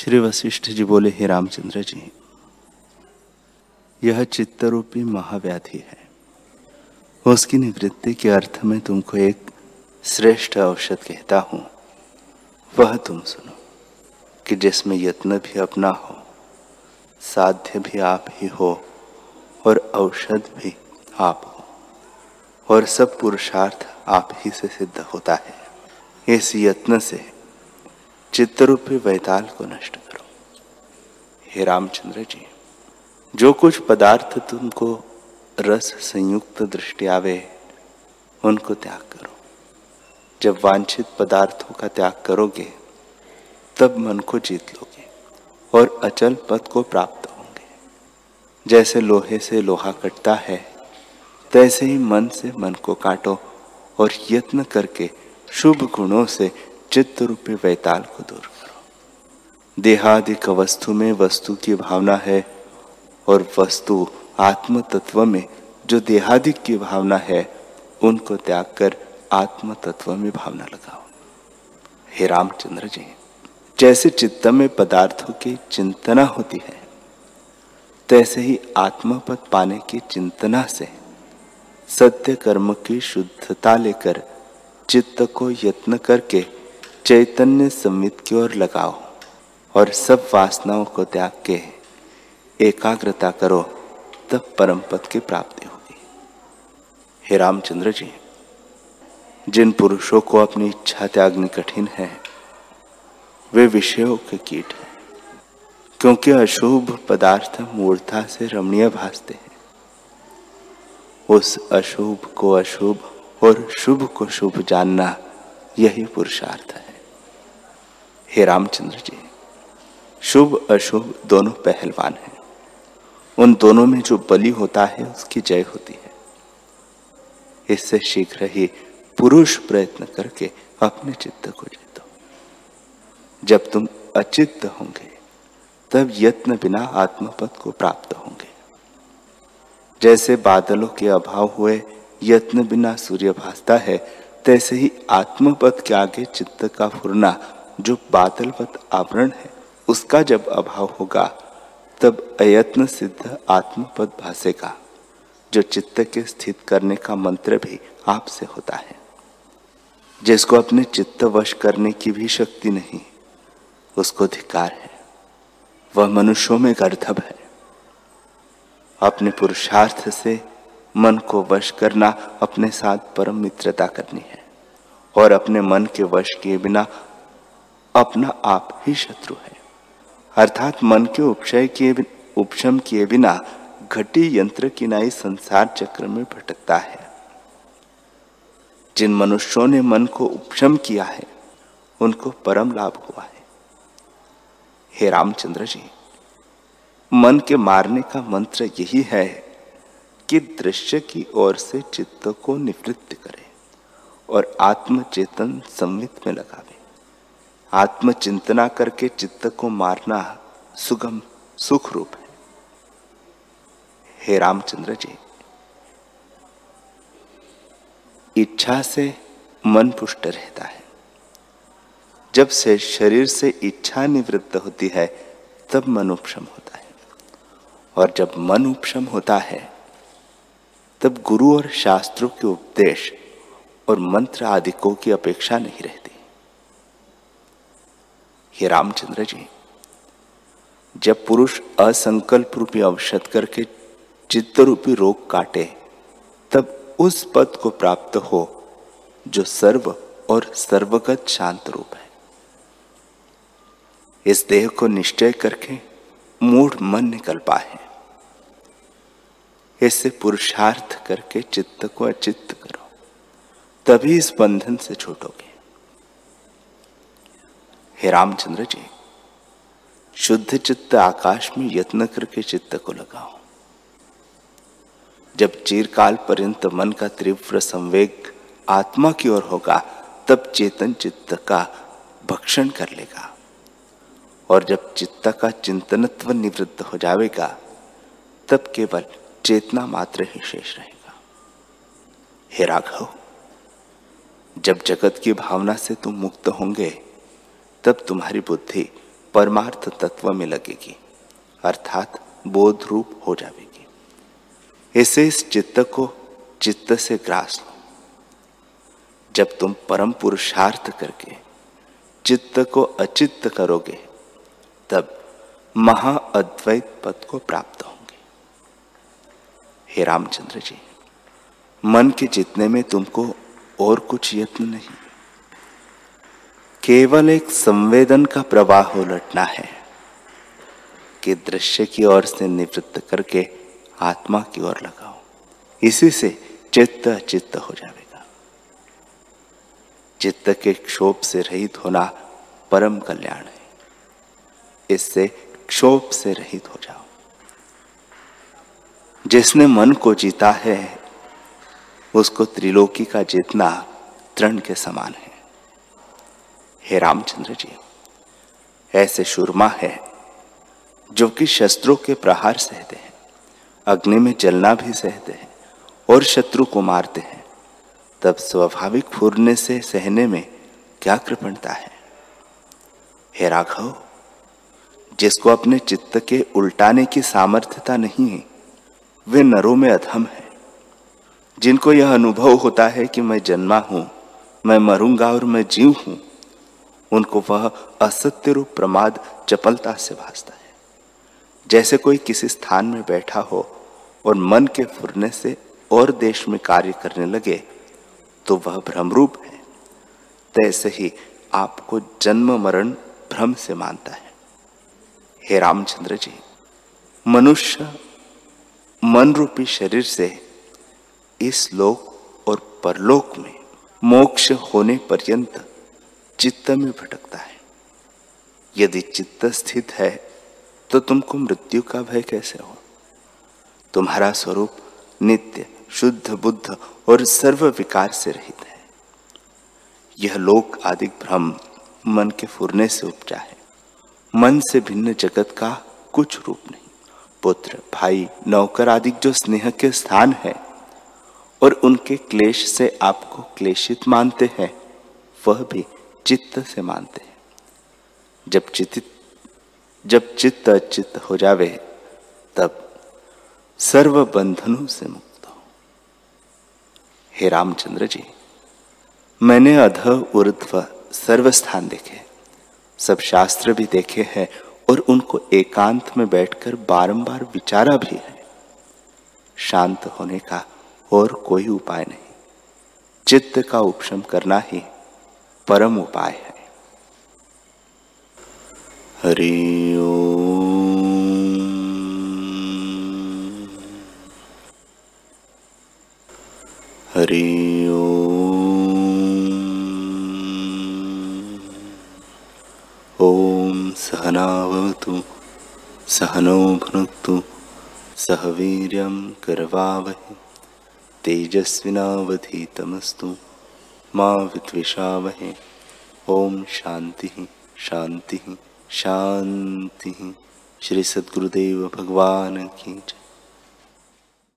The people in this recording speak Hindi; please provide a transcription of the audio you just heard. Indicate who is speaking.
Speaker 1: श्री वशिष्ठ जी बोले, हे रामचंद्र जी, यह चित्तरूपी महाव्याधि है। उसकी निवृत्ति के अर्थ में तुमको एक श्रेष्ठ औषध कहता हूँ। वह तुम सुनो कि जिसमें यत्न भी अपना हो, साध्य भी आप ही हो और औषध भी आप हो और सब पुरुषार्थ आप ही से सिद्ध होता है। इस यत्न से चित्तरूपी वैताल को नष्ट करो। हे रामचंद्र जी, जो कुछ पदार्थ तुमको रस संयुक्त दृष्टि आवे, उनको त्याग करो। जब वांछित पदार्थों का त्याग करोगे, तब मन को जीत लोगे और अचल पद को प्राप्त होंगे। जैसे लोहे से लोहा कटता है, तैसे ही मन से मन को काटो और यत्न करके शुभ गुणों से चित्त रूपी वैताल को दूर करो। देहादिक वस्तु में वस्तु की भावना है और वस्तु आत्म तत्व में जो देहादिक की भावना है, उनको त्याग कर आत्म तत्व में भावना लगाओ। हे रामचंद्र जी, जैसे चित्त में पदार्थों की चिंतना होती है, तैसे ही आत्मपद पाने की चिंतना से सत्य कर्म की शुद्धता लेकर चित्त को यत्न करके चैतन्य संवित की ओर लगाओ और सब वासनाओं को त्याग के एकाग्रता करो, तब परम पद की प्राप्ति होगी। हे रामचंद्र जी, जिन पुरुषों को अपनी इच्छा त्यागनी कठिन है, वे विषयों के कीट हैं, क्योंकि अशुभ पदार्थ मूर्ता से रमणीय भासते हैं। उस अशुभ को अशुभ और शुभ को शुभ जानना यही पुरुषार्थ है। हे रामचंद्र जी, शुभ अशुभ दोनों पहलवान हैं। उन दोनों में जो बलि होता है, उसकी जय होती है। इससे शीघ्र ही पुरुष प्रयत्न करके अपने चित्त को जीतो जब तुम अचित्त होंगे, तब यत्न बिना आत्मपद को प्राप्त होंगे। जैसे बादलों के अभाव हुए, यत्न बिना सूर्य भासता है, तैसे ही आत्मपद के आगे चित्त का फुरना जो बादलवत आवरण है, उसका जब अभाव होगा, तब अयत्न सिद्ध आत्मपद भासेगा, जो चित्त के स्थित करने का मंत्र भी आपसे होता है। जिसको अपने चित्त वश करने की भी शक्ति नहीं, उसको धिकार है। वह मनुष्यों में गर्धब है। अपने पुरुषार्थ से मन को वश करना अपने साथ परम मित्रता करनी है, और अपने मन के वश किए बिना अपना आप ही शत्रु है। अर्थात मन के उपशय किए उपशम किए बिना घटी यंत्र की नाई संसार चक्र में भटकता है। जिन मनुष्यों ने मन को उपशम किया है, उनको परम लाभ हुआ है। हे रामचंद्र जी, मन के मारने का मंत्र यही है कि दृश्य की ओर से चित्त को निवृत्त करे और आत्मचेतन संवित में लगावे। आत्मचिंतना करके चित्त को मारना सुगम सुख रूप है। हे रामचंद्र जी, इच्छा से मन पुष्ट रहता है। जब से शरीर से इच्छा निवृत्त होती है, तब मन उपशम होता है। और जब मन उपशम होता है, तब गुरु और शास्त्रों के उपदेश और मंत्र आदिकों की अपेक्षा नहीं रहती। हे रामचंद्र जी, जब पुरुष असंकल्प रूपी औषध करके चित्त रूपी रोग काटे, तब उस पद को प्राप्त हो जो सर्व और सर्वगत शांत रूप है। इस देह को निश्चय करके मूढ़ मन निकल पाए। इससे पुरुषार्थ करके चित्त को अचित्त करो, तभी इस बंधन से छूटोगे। हे रामचंद्र जी, शुद्ध चित्त आकाश में यत्न करके चित्त को लगाओ। जब चीरकाल पर्यंत मन का तीव्र संवेग आत्मा की ओर होगा, तब चेतन चित्त का भक्षण कर लेगा। और जब चित्त का चिंतनत्व निवृत्त हो जाएगा, तब केवल चेतना मात्र ही शेष रहेगा। हे राघव, जब जगत की भावना से तुम मुक्त होंगे तब तुम्हारी बुद्धि परमार्थ तत्व में लगेगी, अर्थात बोध रूप हो जाएगी। ऐसे इस चित्त को चित्त से ग्रास लो। जब तुम परम पुरुषार्थ करके चित्त को अचित्त करोगे, तब महाअद्वैत पद को प्राप्त होंगे। हे रामचंद्र जी, मन के जितने में तुमको और कुछ यत्न नहीं। केवल एक संवेदन का प्रवाह उलटना है कि दृश्य की ओर से निवृत्त करके आत्मा की ओर लगाओ इसी से चित्त चित्त हो जाएगा। चित्त के क्षोभ से रहित होना परम कल्याण है। इससे क्षोभ से रहित हो जाओ। जिसने मन को जीता है, उसको त्रिलोकी का जीतना तृण के समान है। हे रामचंद्र जी, ऐसे शुरमा है जो कि शस्त्रों के प्रहार सहते हैं, अग्नि में जलना भी सहते हैं और शत्रु को मारते हैं। तब स्वाभाविक फूरने से सहने में क्या कृपणता है? हे राघव, जिसको अपने चित्त के उल्टाने की सामर्थ्यता नहीं है, वे नरों में अधम है। जिनको यह अनुभव होता है कि मैं जन्मा हूँ, मैं मरूँगा और मैं जीव हूँ उनको वह असत्य रूप प्रमाद चपलता से भासता है। जैसे कोई किसी स्थान में बैठा हो और मन के फुरने से और देश में कार्य करने लगे तो वह भ्रमरूप है। तैसे ही आपको जन्म मरण भ्रम से मानता है। हे रामचंद्र जी, मनुष्य मन रूपी शरीर से इस लोक और परलोक में मोक्ष होने पर्यंत चित्त में भटकता है। यदि चित्त स्थित है तो तुमको मृत्यु का भय कैसे हो? तुम्हारा स्वरूप नित्य, शुद्ध, बुद्ध और सर्व विकार से रहित है। यह लोक आदि भ्रम मन के फुरने से उपजा है। मन से भिन्न जगत का कुछ रूप नहीं। पुत्र, भाई, नौकर आदि जो स्नेह के स्थान है और उनके क्लेश से आपको क्लेशित मानते हैं, वह भी चित्त से मानते हैं। जब चित्त जब चित्त अचित्त हो जावे, तब सर्व बंधनों से मुक्त हो। हे रामचंद्र जी, मैंने अध ऊर्ध्व सर्व स्थान देखे, सब शास्त्र भी देखे हैं और उनको एकांत में बैठकर बारंबार विचारा भी है। शांत होने का और कोई उपाय नहीं। चित्त का उपशम करना ही परम उपाय है। हरि हरि ओम सहनावतु सहनौ भुनक्तु सह वीर्यं करवावहे तेजस्विनावधीतमस्तु। माँ विद्विषावहे ओम शांति शांति शांति। श्री सद्गुरुदेव भगवान की जय।